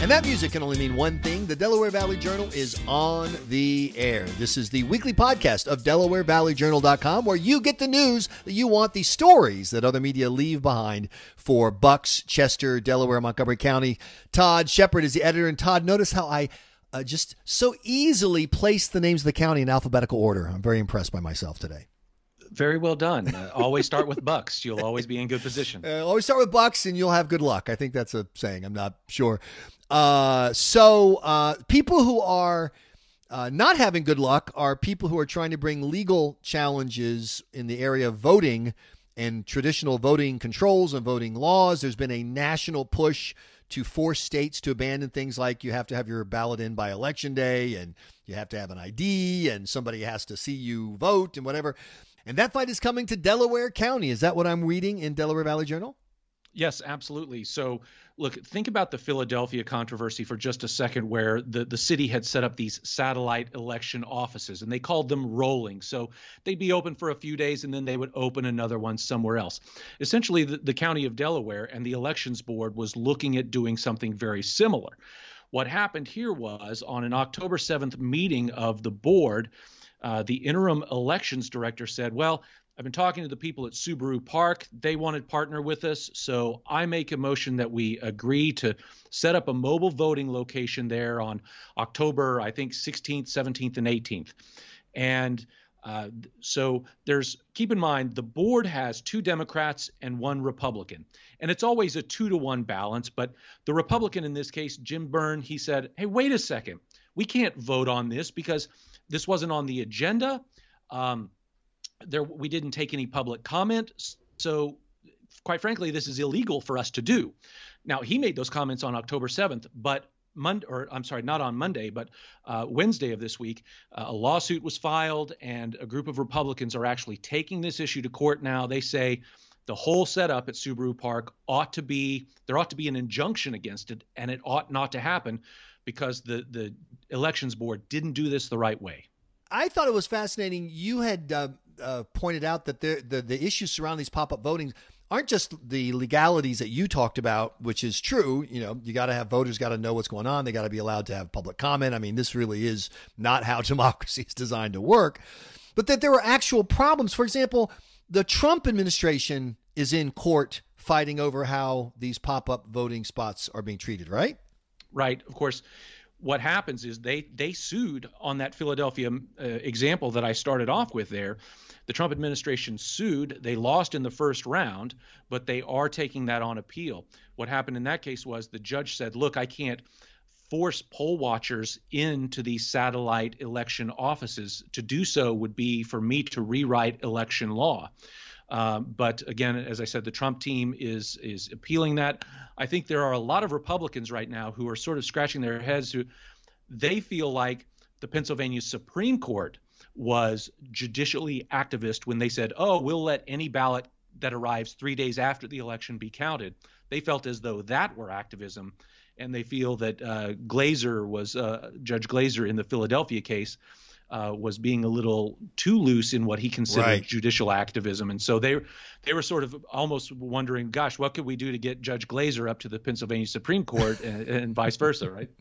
And that music can only mean one thing. The Delaware Valley Journal is on the air. This is the weekly podcast of DelawareValleyJournal.com where you get the news that you want, the stories that other media leave behind for Bucks, Chester, Delaware, Montgomery County. Todd Shepard is the editor. And Todd, notice how I uh, just so easily place the names of the county in alphabetical order. I'm very impressed by myself today. Very well done. Uh, always start with Bucks. You'll always be in good position. Uh, always start with Bucks, and you'll have good luck. I think that's a saying. I'm not sure. Uh, so uh, people who are uh, not having good luck are people who are trying to bring legal challenges in the area of voting and traditional voting controls and voting laws. There's been a national push to force states to abandon things like you have to have your ballot in by election day and you have to have an ID and somebody has to see you vote and whatever. And that fight is coming to Delaware County. Is that what I'm reading in Delaware Valley Journal? Yes, absolutely. So, look, think about the Philadelphia controversy for just a second, where the, the city had set up these satellite election offices and they called them rolling. So they'd be open for a few days and then they would open another one somewhere else. Essentially, the, the county of Delaware and the elections board was looking at doing something very similar. What happened here was on an October 7th meeting of the board, uh, the interim elections director said, Well, I've been talking to the people at Subaru Park. They want to partner with us. So I make a motion that we agree to set up a mobile voting location there on October, I think, 16th, 17th, and 18th. And uh, so there's keep in mind the board has two Democrats and one Republican, and it's always a two to one balance. But the Republican in this case, Jim Byrne, he said, "Hey, wait a second, we can't vote on this because this wasn't on the agenda." Um, there we didn't take any public comment. So quite frankly this is illegal for us to do. Now he made those comments on october 7th but monday or i'm sorry not on monday but uh, wednesday of this week uh, a lawsuit was filed and a group of republicans are actually taking this issue to court now. They say the whole setup at subaru park ought to be there ought to be an injunction against it and it ought not to happen because the the elections board didn't do this the right way. I thought it was fascinating. You had uh, uh, pointed out that the, the, the issues surrounding these pop up voting aren't just the legalities that you talked about, which is true. You know, you got to have voters got to know what's going on. They got to be allowed to have public comment. I mean, this really is not how democracy is designed to work. But that there are actual problems. For example, the Trump administration is in court fighting over how these pop up voting spots are being treated, right? Right. Of course what happens is they they sued on that Philadelphia uh, example that I started off with there. The Trump administration sued. They lost in the first round, but they are taking that on appeal. What happened in that case was the judge said, "Look, I can't force poll watchers into these satellite election offices. To do so would be for me to rewrite election law." Um, but again, as I said, the Trump team is is appealing that. I think there are a lot of Republicans right now who are sort of scratching their heads. Who they feel like the Pennsylvania Supreme Court was judicially activist when they said, "Oh, we'll let any ballot that arrives three days after the election be counted." They felt as though that were activism, and they feel that uh, Glazer was uh, Judge Glazer in the Philadelphia case uh, was being a little too loose in what he considered right. judicial activism, and so they they were sort of almost wondering, gosh, what could we do to get Judge Glazer up to the Pennsylvania Supreme Court, and, and vice versa, right?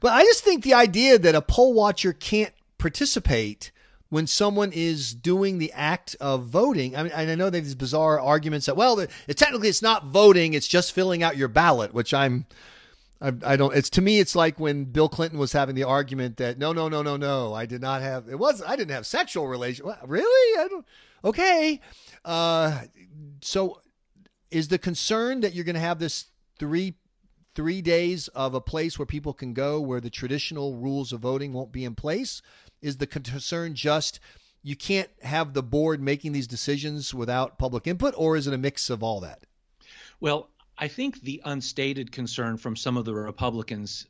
But I just think the idea that a poll watcher can't participate when someone is doing the act of voting. I mean, I know there's bizarre arguments that well, it, technically it's not voting; it's just filling out your ballot, which I'm I, I, don't. It's to me, it's like when Bill Clinton was having the argument that no, no, no, no, no, I did not have. It was I didn't have sexual relation. Really? I don't. Okay. Uh, so, is the concern that you're going to have this three three days of a place where people can go where the traditional rules of voting won't be in place? Is the concern just you can't have the board making these decisions without public input, or is it a mix of all that? Well, I think the unstated concern from some of the Republicans,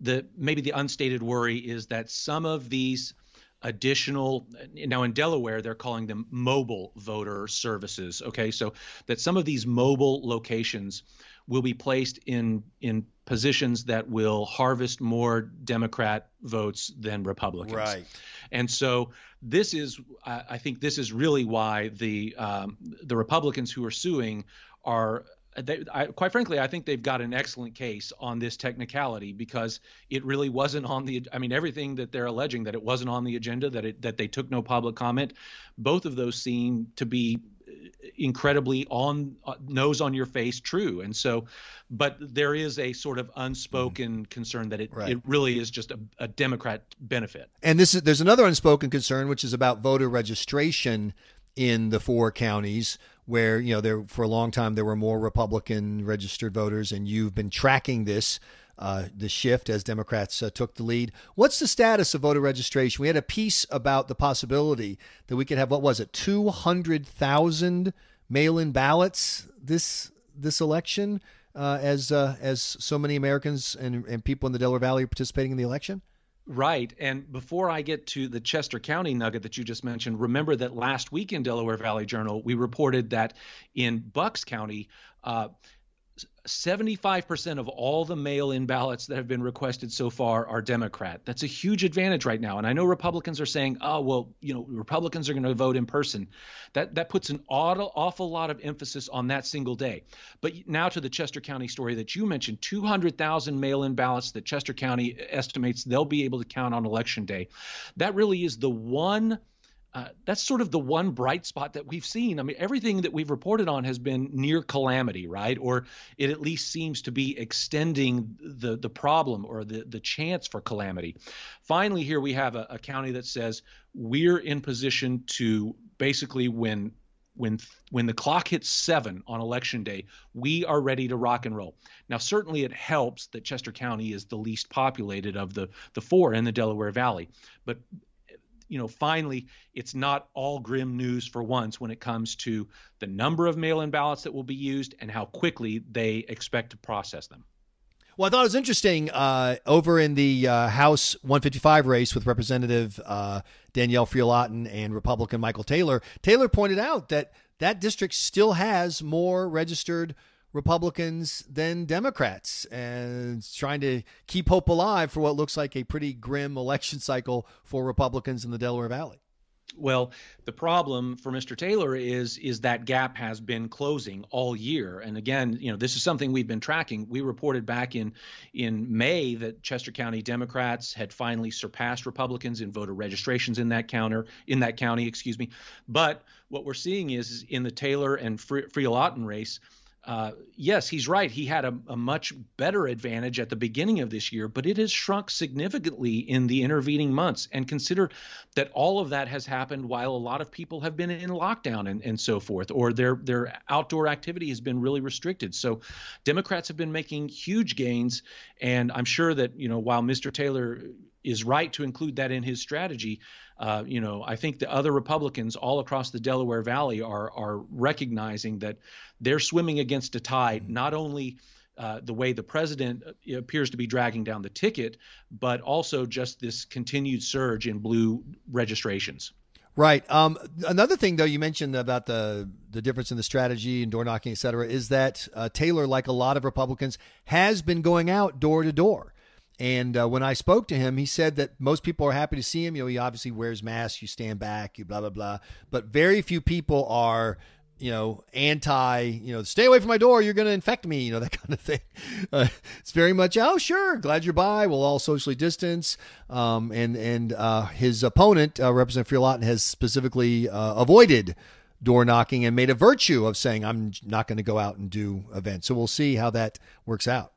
the maybe the unstated worry is that some of these additional now in Delaware they're calling them mobile voter services okay so that some of these mobile locations will be placed in in positions that will harvest more democrat votes than republicans. Right. And so this is I think this is really why the um, the republicans who are suing are they, I, quite frankly, I think they've got an excellent case on this technicality because it really wasn't on the. I mean, everything that they're alleging that it wasn't on the agenda, that it that they took no public comment, both of those seem to be incredibly on uh, nose on your face true and so but there is a sort of unspoken mm. concern that it, right. it really is just a, a democrat benefit and this is there's another unspoken concern which is about voter registration in the four counties where you know there for a long time there were more republican registered voters and you've been tracking this uh, the shift as Democrats uh, took the lead. What's the status of voter registration? We had a piece about the possibility that we could have what was it, two hundred thousand mail-in ballots this this election, uh, as uh, as so many Americans and, and people in the Delaware Valley are participating in the election. Right. And before I get to the Chester County nugget that you just mentioned, remember that last week in Delaware Valley Journal, we reported that in Bucks County, uh, 75% of all the mail in ballots that have been requested so far are Democrat. That's a huge advantage right now. And I know Republicans are saying, oh, well, you know, Republicans are going to vote in person. That, that puts an awful, awful lot of emphasis on that single day. But now to the Chester County story that you mentioned 200,000 mail in ballots that Chester County estimates they'll be able to count on election day. That really is the one uh, that's sort of the one bright spot that we've seen. I mean, everything that we've reported on has been near calamity, right? Or it at least seems to be extending the the problem or the the chance for calamity. Finally, here we have a, a county that says we're in position to basically when when when the clock hits seven on election day, we are ready to rock and roll. Now, certainly, it helps that Chester County is the least populated of the the four in the Delaware Valley, but you know, finally, it's not all grim news for once when it comes to the number of mail in ballots that will be used and how quickly they expect to process them. Well, I thought it was interesting uh, over in the uh, House 155 race with Representative uh, Danielle Friel-Otten and Republican Michael Taylor. Taylor pointed out that that district still has more registered Republicans than Democrats and trying to keep hope alive for what looks like a pretty grim election cycle for Republicans in the Delaware Valley. Well, the problem for Mr. Taylor is is that gap has been closing all year. And again, you know, this is something we've been tracking. We reported back in in May that Chester County Democrats had finally surpassed Republicans in voter registrations in that counter in that county, excuse me. But what we're seeing is, in the Taylor and Friel-Otten race, uh, yes, he's right. He had a, a, much better advantage at the beginning of this year, but it has shrunk significantly in the intervening months. And consider that all of that has happened while a lot of people have been in lockdown and, and so forth, or their their outdoor activity has been really restricted. So Democrats have been making huge gains, and I'm sure that you know while Mr. Taylor is right to include that in his strategy. Uh, you know, I think the other Republicans all across the Delaware Valley are are recognizing that they're swimming against a tide, mm-hmm. not only uh, the way the president uh, appears to be dragging down the ticket, but also just this continued surge in blue registrations. Right. Um, another thing, though, you mentioned about the the difference in the strategy and door knocking, et cetera, is that uh, Taylor, like a lot of Republicans, has been going out door to door. And uh, when I spoke to him, he said that most people are happy to see him. You know, he obviously wears masks, you stand back, you blah, blah, blah. But very few people are, you know, anti, you know, stay away from my door, you're going to infect me, you know, that kind of thing. Uh, it's very much, oh, sure, glad you're by. We'll all socially distance. Um, and and uh, his opponent, uh, Representative Friel-Otten, has specifically uh, avoided door knocking and made a virtue of saying, I'm not going to go out and do events. So we'll see how that works out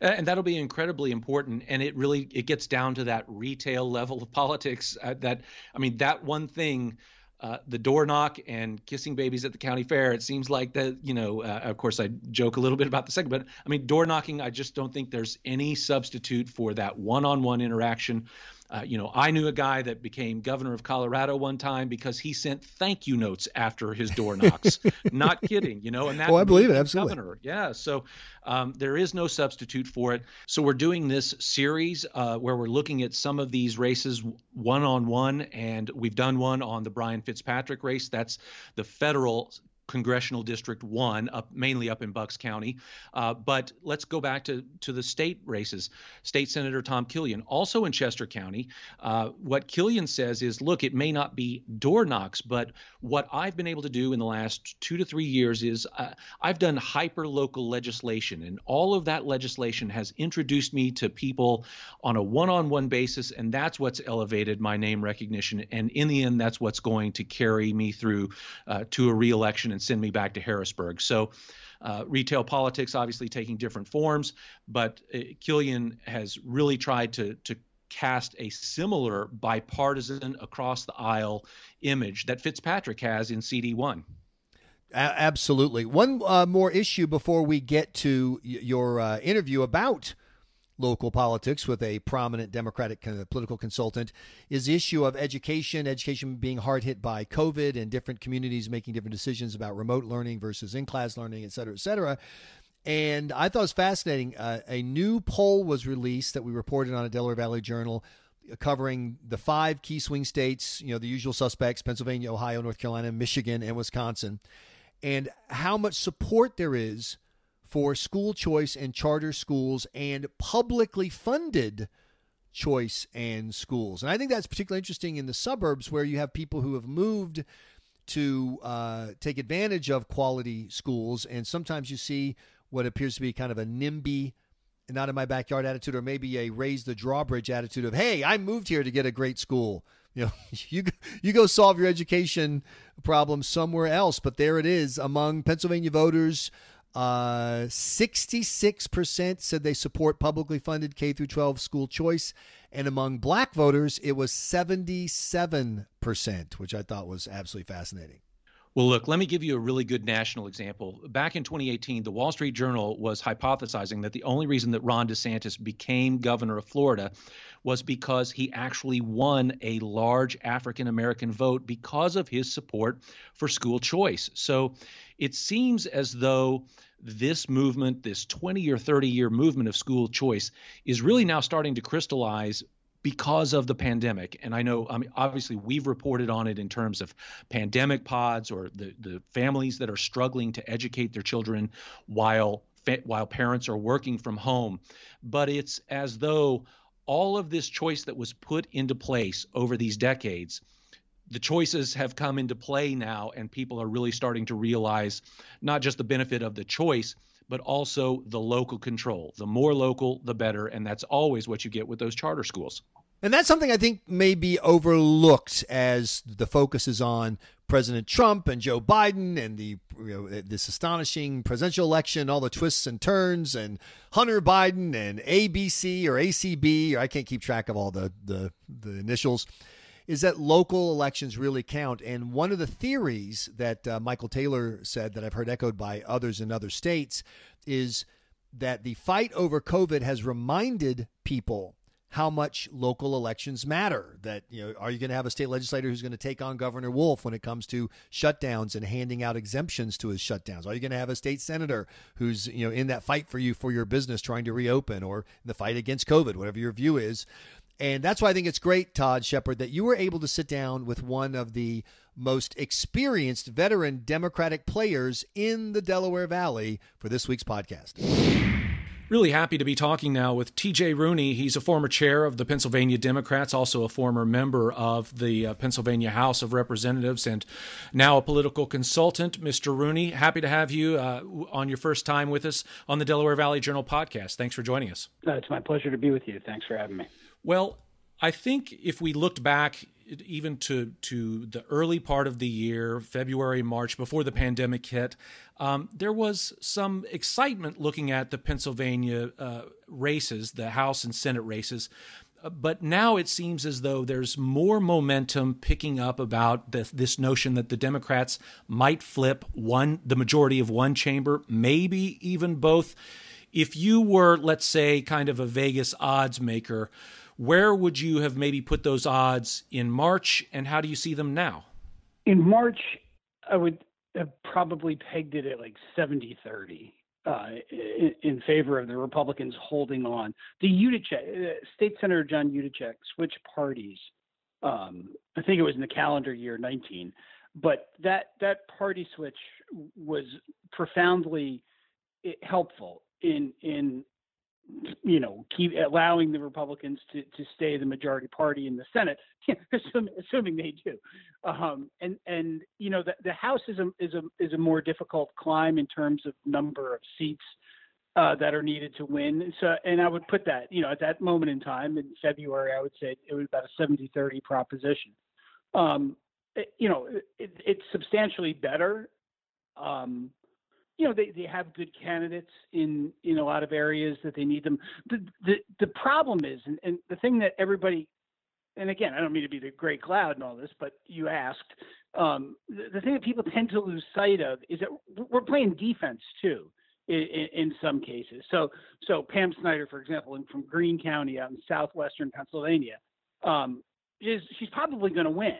and that'll be incredibly important and it really it gets down to that retail level of politics uh, that i mean that one thing uh, the door knock and kissing babies at the county fair. It seems like that, you know, uh, of course, I joke a little bit about the second, but I mean, door knocking, I just don't think there's any substitute for that one on one interaction uh, you know, I knew a guy that became governor of Colorado one time because he sent thank you notes after his door knocks. Not kidding, you know, and that. Oh, I believe it absolutely. Governor, yeah. So um, there is no substitute for it. So we're doing this series uh, where we're looking at some of these races one on one, and we've done one on the Brian Fitzpatrick race. That's the federal congressional district one up mainly up in bucks county. Uh, but let's go back to to the state races. State senator tom killion also in chester county. Uh, what killion says is look it may not be door knocks but what i've been able to do in the last two to three years is uh, i've done hyper local legislation and all of that legislation has introduced me to people on a one-on-one basis and that's what's elevated my name recognition. And in the end that's what's going to carry me through uh, to a reelection and send me back to Harrisburg. So, uh, retail politics obviously taking different forms, but uh, Killion has really tried to to cast a similar bipartisan across the aisle image that Fitzpatrick has in CD1. Absolutely. One uh, more issue before we get to y- your uh, interview about local politics with a prominent Democratic political consultant is the issue of education, education being hard hit by COVID and different communities making different decisions about remote learning versus in class learning, et cetera, et cetera. And I thought it was fascinating. Uh, a new poll was released that we reported on a Delaware Valley Journal covering the five key swing states, you know, the usual suspects Pennsylvania, Ohio, North Carolina, Michigan, and Wisconsin, and how much support there is for school choice and charter schools and publicly funded choice and schools. And I think that's particularly interesting in the suburbs where you have people who have moved to uh, take advantage of quality schools. And sometimes you see what appears to be kind of a NIMBY, not in my backyard attitude, or maybe a raise the drawbridge attitude of, hey, I moved here to get a great school. You know, you you go solve your education problem somewhere else, but there it is among Pennsylvania voters uh, 66% said they support publicly funded K through 12 school choice, and among black voters, it was 77%, which I thought was absolutely fascinating. Well, look, let me give you a really good national example. Back in 2018, the Wall Street Journal was hypothesizing that the only reason that Ron DeSantis became governor of Florida was because he actually won a large African American vote because of his support for school choice. So it seems as though this movement, this 20 or 30 year movement of school choice, is really now starting to crystallize because of the pandemic. And I know, I mean, obviously, we've reported on it in terms of pandemic pods or the, the families that are struggling to educate their children while while parents are working from home. But it's as though all of this choice that was put into place over these decades the choices have come into play now, and people are really starting to realize not just the benefit of the choice, but also the local control. The more local, the better. And that's always what you get with those charter schools. And that's something I think may be overlooked as the focus is on President Trump and Joe Biden and the you know, this astonishing presidential election, all the twists and turns, and Hunter Biden and ABC or ACB, or I can't keep track of all the the, the initials is that local elections really count. And one of the theories that uh, Michael Taylor said that I've heard echoed by others in other states is that the fight over COVID has reminded people how much local elections matter. That, you know, are you going to have a state legislator who's going to take on Governor Wolf when it comes to shutdowns and handing out exemptions to his shutdowns? Are you going to have a state senator who's, you know, in that fight for you for your business trying to reopen or the fight against COVID, whatever your view is? And that's why I think it's great, Todd Shepard, that you were able to sit down with one of the most experienced veteran Democratic players in the Delaware Valley for this week's podcast. Really happy to be talking now with TJ Rooney. He's a former chair of the Pennsylvania Democrats, also a former member of the uh, Pennsylvania House of Representatives, and now a political consultant. Mr. Rooney, happy to have you uh, on your first time with us on the Delaware Valley Journal podcast. Thanks for joining us. Uh, it's my pleasure to be with you. Thanks for having me. Well, I think if we looked back even to to the early part of the year, February, March, before the pandemic hit, um, there was some excitement looking at the Pennsylvania uh, races, the House and Senate races. Uh, but now it seems as though there's more momentum picking up about the, this notion that the Democrats might flip one, the majority of one chamber, maybe even both. If you were, let's say, kind of a Vegas odds maker, where would you have maybe put those odds in March, and how do you see them now? In March, I would have probably pegged it at like 70 30 uh, in, in, favor of the Republicans holding on. The Yudichak, uh, State Senator John Yudichak switched parties. Um, I think it was in the calendar year 19 but that that party switch was profoundly helpful in in you know keep allowing the Republicans to to stay the majority party in the Senate, assuming, assuming they do. Um, and and you know the the House is a is a is a more difficult climb in terms of number of seats. Uh, that are needed to win. So, and I would put that, you know, at that moment in time in February, I would say it was about a 70-30 proposition. Um, it, you know, it, it's substantially better. Um, you know, they, they have good candidates in in a lot of areas that they need them. The the, the problem is, and, and the thing that everybody, and again, I don't mean to be the great cloud and all this, but you asked. Um, the, the thing that people tend to lose sight of is that we're playing defense too in, in, some cases. So, so Pam Snyder, for example, from Greene County out in southwestern Pennsylvania, um, is she's probably going to win,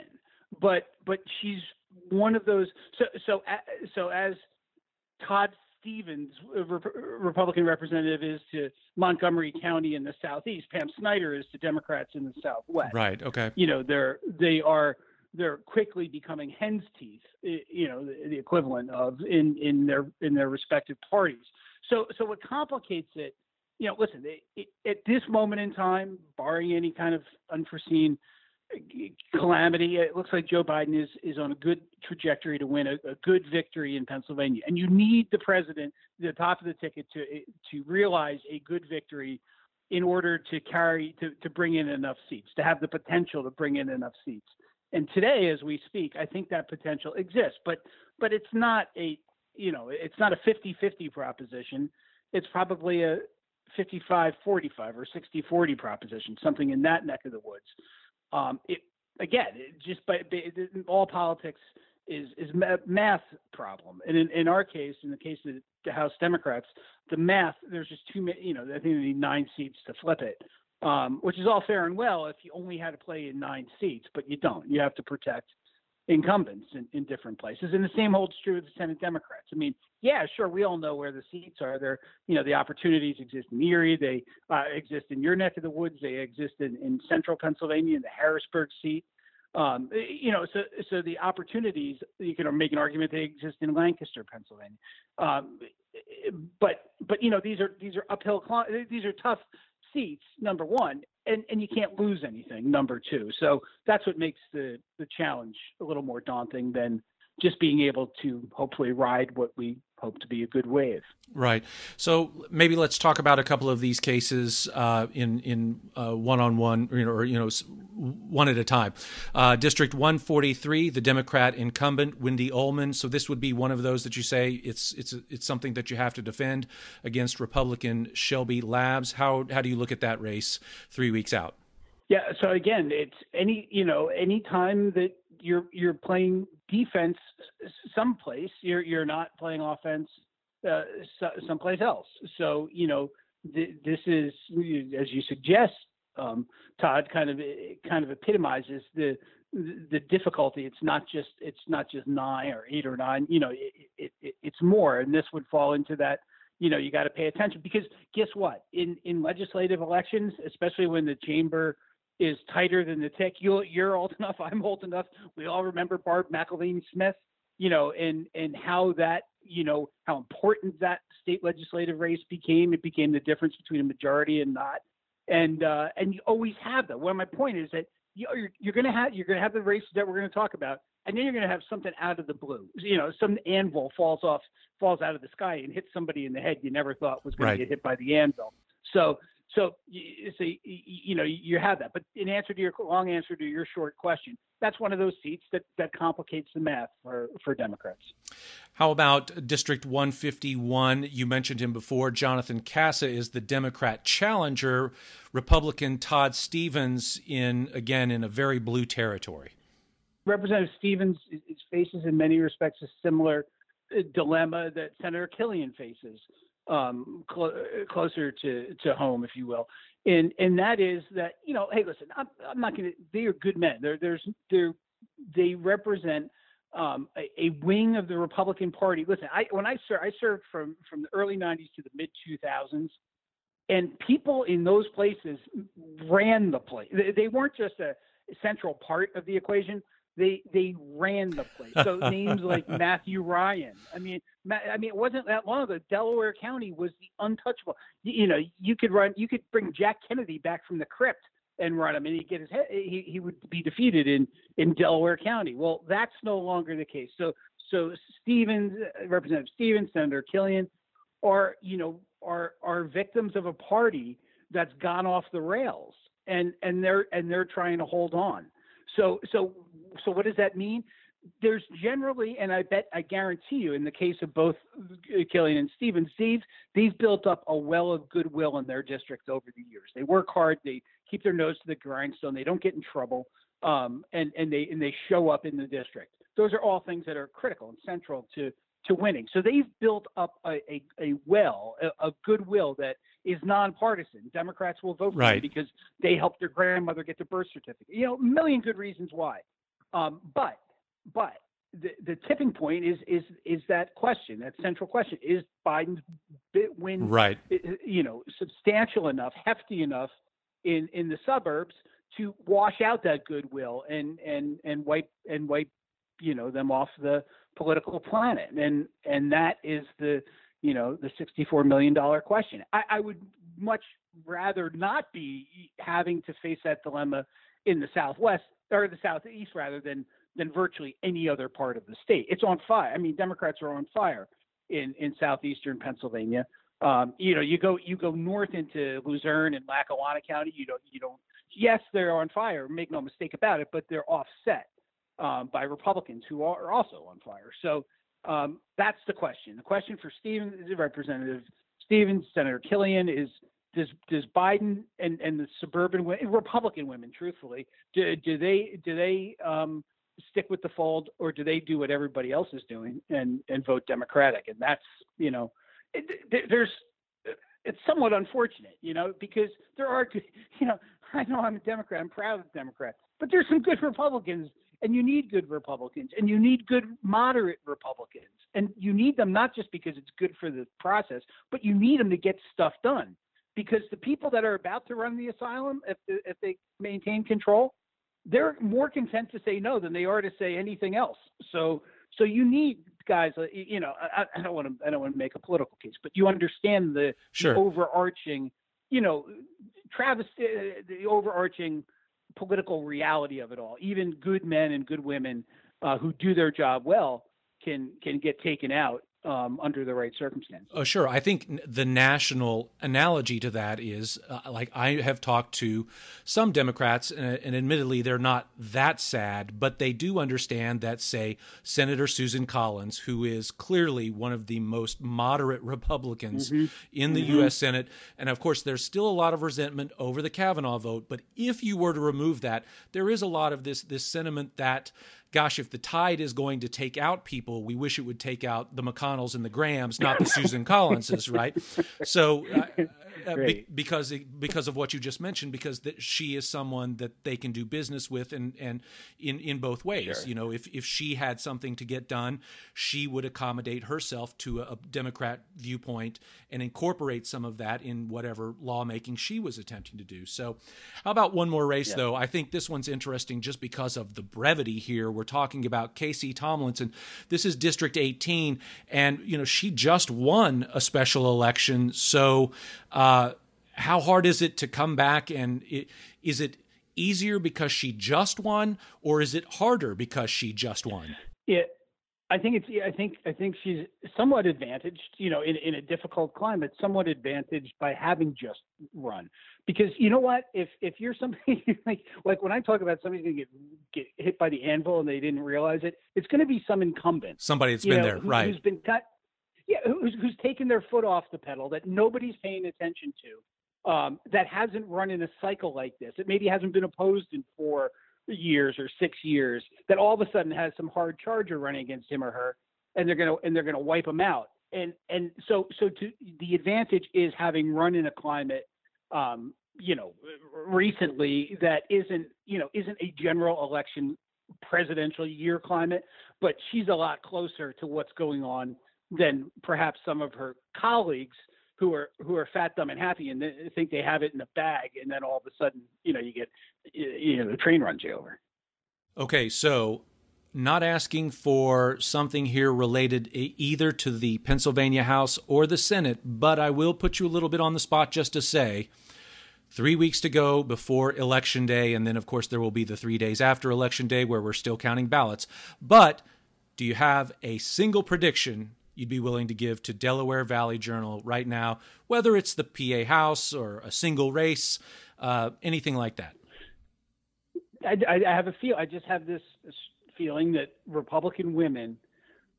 but but she's one of those. So so so as Todd Stephens, Republican representative, is to Montgomery County in the southeast. Pam Snyder is to Democrats in the southwest. Right. Okay. You know, they're they are they're quickly becoming hen's teeth, you know, the, the equivalent of in in their in their respective parties. So so what complicates it, you know, listen, it, it, at this moment in time, barring any kind of unforeseen calamity, it looks like Joe Biden is is on a good trajectory to win a, a good victory in Pennsylvania, and you need the president, the top of the ticket, to to realize a good victory in order to carry to, to bring in enough seats, to have the potential to bring in enough seats. And today, as we speak, I think that potential exists, but but it's not a you know it's not a 50-50 proposition. It's probably a 55-45 or 60-40 proposition, something in that neck of the woods. Um, it, again, it just by all politics is is math problem, and in, in our case, in the case of the House Democrats, the math there's just too many. You know, I think they need nine seats to flip it um, which is all fair and well if you only had to play in nine seats, but you don't. You have to protect incumbents in, in different places. And the same holds true with the Senate Democrats. I mean, yeah, sure, we all know where the seats are. There, you know, the opportunities exist in Erie. They uh, exist in your neck of the woods. They exist in, in central Pennsylvania in the Harrisburg seat. Um, you know, so so the opportunities you can make an argument they exist in Lancaster, Pennsylvania. Um, but but you know these are these are uphill these are tough seats, number one, and, and you can't lose anything, number two. So that's what makes the, the challenge a little more daunting than just being able to hopefully ride what we hope to be a good wave. Right. So maybe let's talk about a couple of these cases uh, in in one on one, or you know, one at a time. Uh, District 143, the Democrat incumbent Wendy Ullman. So this would be one of those that you say it's it's it's something that you have to defend against Republican Shelby Labs. How how do you look at that race three weeks out? Yeah. So again, it's any you know any time that you're you're playing defense someplace. You're you're not playing offense uh, someplace else. So you know th- this is as you suggest, um, Todd kind of kind of epitomizes the the difficulty. It's not just it's not just nine or eight or nine. You know, it, it, it's more, and this would fall into that. You know, you got to pay attention because guess what? In in legislative elections, especially when the chamber is tighter than the tick. You you're old enough. I'm old enough. We all remember Barb McIlvaine Smith. You know, and and how that you know how important that state legislative race became. It became the difference between a majority and not. And uh, and you always have that. Well, my point is that you're you're going to have you're going to have the races that we're going to talk about, and then you're going to have something out of the blue. You know, some anvil falls off falls out of the sky and hits somebody in the head you never thought was right. to get hit by the anvil. So so, so you know you have that. But in answer to your long answer to your short question, that's one of those seats that that complicates the math for for Democrats. How about District 151? You mentioned him before. Jonathan Kassa is the Democrat challenger. Republican Todd Stephens in again in a very blue territory. Representative Stephens faces in many respects a similar uh, dilemma that Senator Killion faces um, cl- closer to, to home, if you will. And and that is that you know, hey, listen, I'm, I'm not going to. They are good men. They're there's they're they represent um, a, a, wing of the Republican Party. Listen, I when I served, I served from from the early '90s to the mid 2000s, and people in those places ran the place. They, they weren't just a central part of the equation, they they ran the place. So names like Matthew Ryan. I mean, I mean, it wasn't that long ago. Delaware County was the untouchable. You, you know, you could run, you could bring Jack Kennedy back from the crypt and run him, and he'd get his head. He, he would be defeated in in Delaware County. Well, that's no longer the case. So so Stephens, Representative Stephens, Senator Killion, are you know are are victims of a party that's gone off the rails, and and they're and they're trying to hold on. So so so what does that mean? There's generally, and I bet I guarantee you, in the case of both Killion and Stephens, these these built up a well of goodwill in their districts over the years. They work hard, they keep their nose to the grindstone, they don't get in trouble, um, and and they and they show up in the district. Those are all things that are critical and central to to winning. So they've built up a, a, a well of goodwill that is nonpartisan. Democrats will vote for right. them because they helped their grandmother get the birth certificate. You know, a million good reasons why. Um, but but the, the tipping point is is is that question, that central question: Is Biden's bit win right? You know, substantial enough, hefty enough in in the suburbs to wash out that goodwill and and and wipe and wipe you know them off the political planet? And and that is the you know the 64 million dollar question. I, I would much rather not be having to face that dilemma in the southwest or the southeast rather than than virtually any other part of the state it's on fire i mean democrats are on fire in in southeastern pennsylvania um, you know you go you go north into luzerne and lackawanna county you don't you don't yes they're on fire make no mistake about it but they're offset um, by Republicans who are also on fire. So um, that's the question. The question for Stephens, Representative Stephens, Senator Killion is does does Biden and, and the suburban Republican women, truthfully, do, do they do they um, stick with the fold or do they do what everybody else is doing and and vote Democratic? And that's you know, it, there's it's somewhat unfortunate, you know, because there are, you know, I know I'm a Democrat, I'm proud of Democrats, but there's some good Republicans and you need good Republicans and you need good moderate Republicans. And you need them not just because it's good for the process, but you need them to get stuff done. Because the people that are about to run the asylum, if, if they maintain control, they're more content to say no than they are to say anything else. So, so you need guys. Uh, you know, I, I don't want to. I don't want to make a political case, but you understand the, sure. the overarching. You know, Travis, uh, the overarching political reality of it all. Even good men and good women uh, who do their job well can can get taken out um, under the right circumstances. Oh, sure. I think the national analogy to that is uh, like I have talked to some Democrats, and, and, admittedly, they're not that sad, but they do understand that, say, Senator Susan Collins, who is clearly one of the most moderate Republicans mm-hmm. in the mm-hmm. U.S. Senate. And of course, there's still a lot of resentment over the Kavanaugh vote. But if you were to remove that, there is a lot of this, this sentiment that gosh, if the tide is going to take out people, we wish it would take out the McConnells and the Grahams, not the Susan Collinses, right? So, uh, uh, be, because because of what you just mentioned, because that she is someone that they can do business with, and and in in both ways. Sure. You know, if if she had something to get done, she would accommodate herself to a, a Democrat viewpoint and incorporate some of that in whatever lawmaking she was attempting to do. So, how about one more race yeah. though? I think this one's interesting just because of the brevity here. We're talking about K.C. Tomlinson. This is District 18, and you know she just won a special election, so. Uh, Uh, how hard is it to come back? And it, is it easier because she just won or is it harder because she just won? Yeah i think it's i think i think she's somewhat advantaged you know in, in a difficult climate somewhat advantaged by having just run. Because you know what? If if you're somebody like like when i talk about somebody's to get get hit by the anvil and they didn't realize it it's going to be some incumbent. Somebody that's been know, there who, right. who's been cut yeah, who's, who's taken their foot off the pedal that nobody's paying attention to, um, that hasn't run in a cycle like this, that maybe hasn't been opposed in four years or six years, that all of a sudden has some hard charger running against him or her, and they're gonna and they're gonna wipe them out. And and so so to the advantage is having run in a climate, um, you know, recently that isn't you know isn't a general election presidential year climate, but she's a lot closer to what's going on than perhaps some of her colleagues who are who are fat, dumb, and happy and think they have it in the bag, and then all of a sudden, you know, you get you know the train runs you over. Okay, so not asking for something here related either to the Pennsylvania House or the Senate, but I will put you a little bit on the spot just to say three weeks to go before Election Day, and then, of course, there will be the three days after Election Day where we're still counting ballots. But do you have a single prediction you'd be willing to give to Delaware Valley Journal right now, whether it's the PA House or a single race, uh, anything like that? I, I have a feel. I just have this feeling that Republican women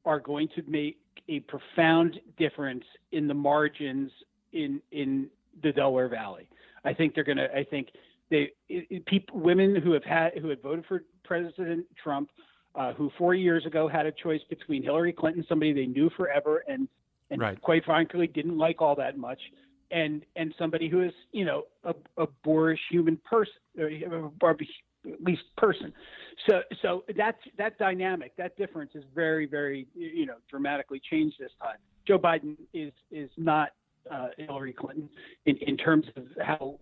are going to make a profound difference in the margins in in the Delaware Valley. I think they're going to. I think they people women who have had who had voted for President Trump, uh, who four years ago had a choice between Hillary Clinton, somebody they knew forever, and and right. quite frankly didn't like all that much, and and somebody who is you know a, a boorish human person, or at least person. So so that that dynamic, that difference is very very you know dramatically changed this time. Joe Biden is is not uh, Hillary Clinton in in terms of how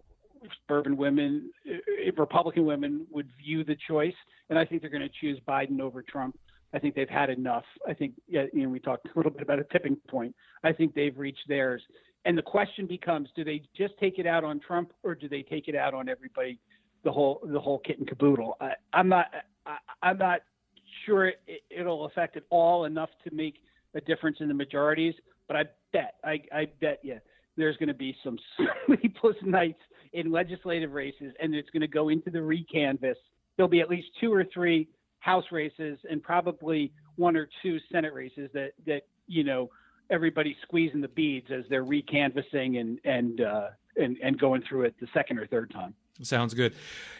suburban women, uh, Republican women would view the choice, and I think they're going to choose Biden over Trump. I think they've had enough. I think you know we talked a little bit about a tipping point. I think they've reached theirs, and the question becomes: Do they just take it out on Trump, or do they take it out on everybody the whole the whole kit and caboodle. I, am not I, am not sure it, it'll affect it all enough to make a difference in the majorities, but I bet I, I bet you there's going to be some sleepless nights in legislative races, and it's going to go into the recanvass. There'll be at least two or three House races and probably one or two Senate races that that you know everybody's squeezing the beads as they're recanvassing and and uh, and and going through it the second or third time. Sounds good.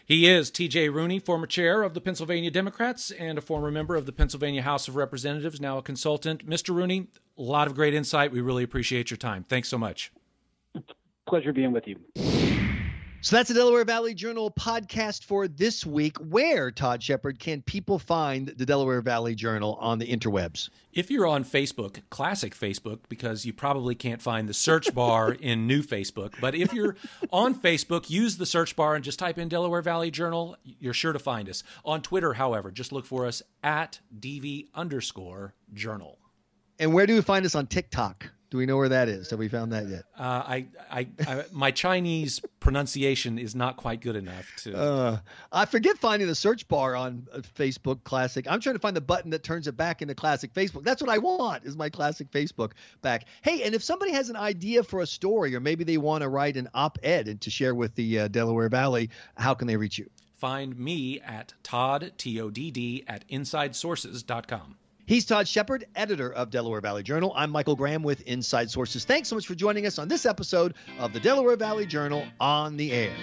He is TJ Rooney, former chair of the Pennsylvania Democrats and a former member of the Pennsylvania House of Representatives, now a consultant. Mr. Rooney, a lot of great insight. We really appreciate your time. Thanks so much. Pleasure being with you. So that's the Delaware Valley Journal podcast for this week. Where, Todd Shepard, can people find the Delaware Valley Journal on the interwebs? If you're on Facebook, classic Facebook, because you probably can't find the search bar in new Facebook, but if you're on Facebook, use the search bar and just type in Delaware Valley Journal. You're sure to find us. On Twitter, however, just look for us at DV underscore journal. And where do we find us on TikTok? Do we know where that is? Have we found that yet? Uh, I, I, I, my Chinese pronunciation is not quite good enough to. Uh, I forget finding the search bar on uh, Facebook Classic. I'm trying to find the button that turns it back into Classic Facebook. That's what I want. Is my Classic Facebook back? Hey, and if somebody has an idea for a story, or maybe they want to write an op-ed and to share with the uh, Delaware Valley, how can they reach you? Find me at Todd T O D D at InsideSources.com. He's Todd Shepard, editor of Delaware Valley Journal. I'm Michael Graham with Inside Sources. Thanks so much for joining us on this episode of the Delaware Valley Journal on the Air.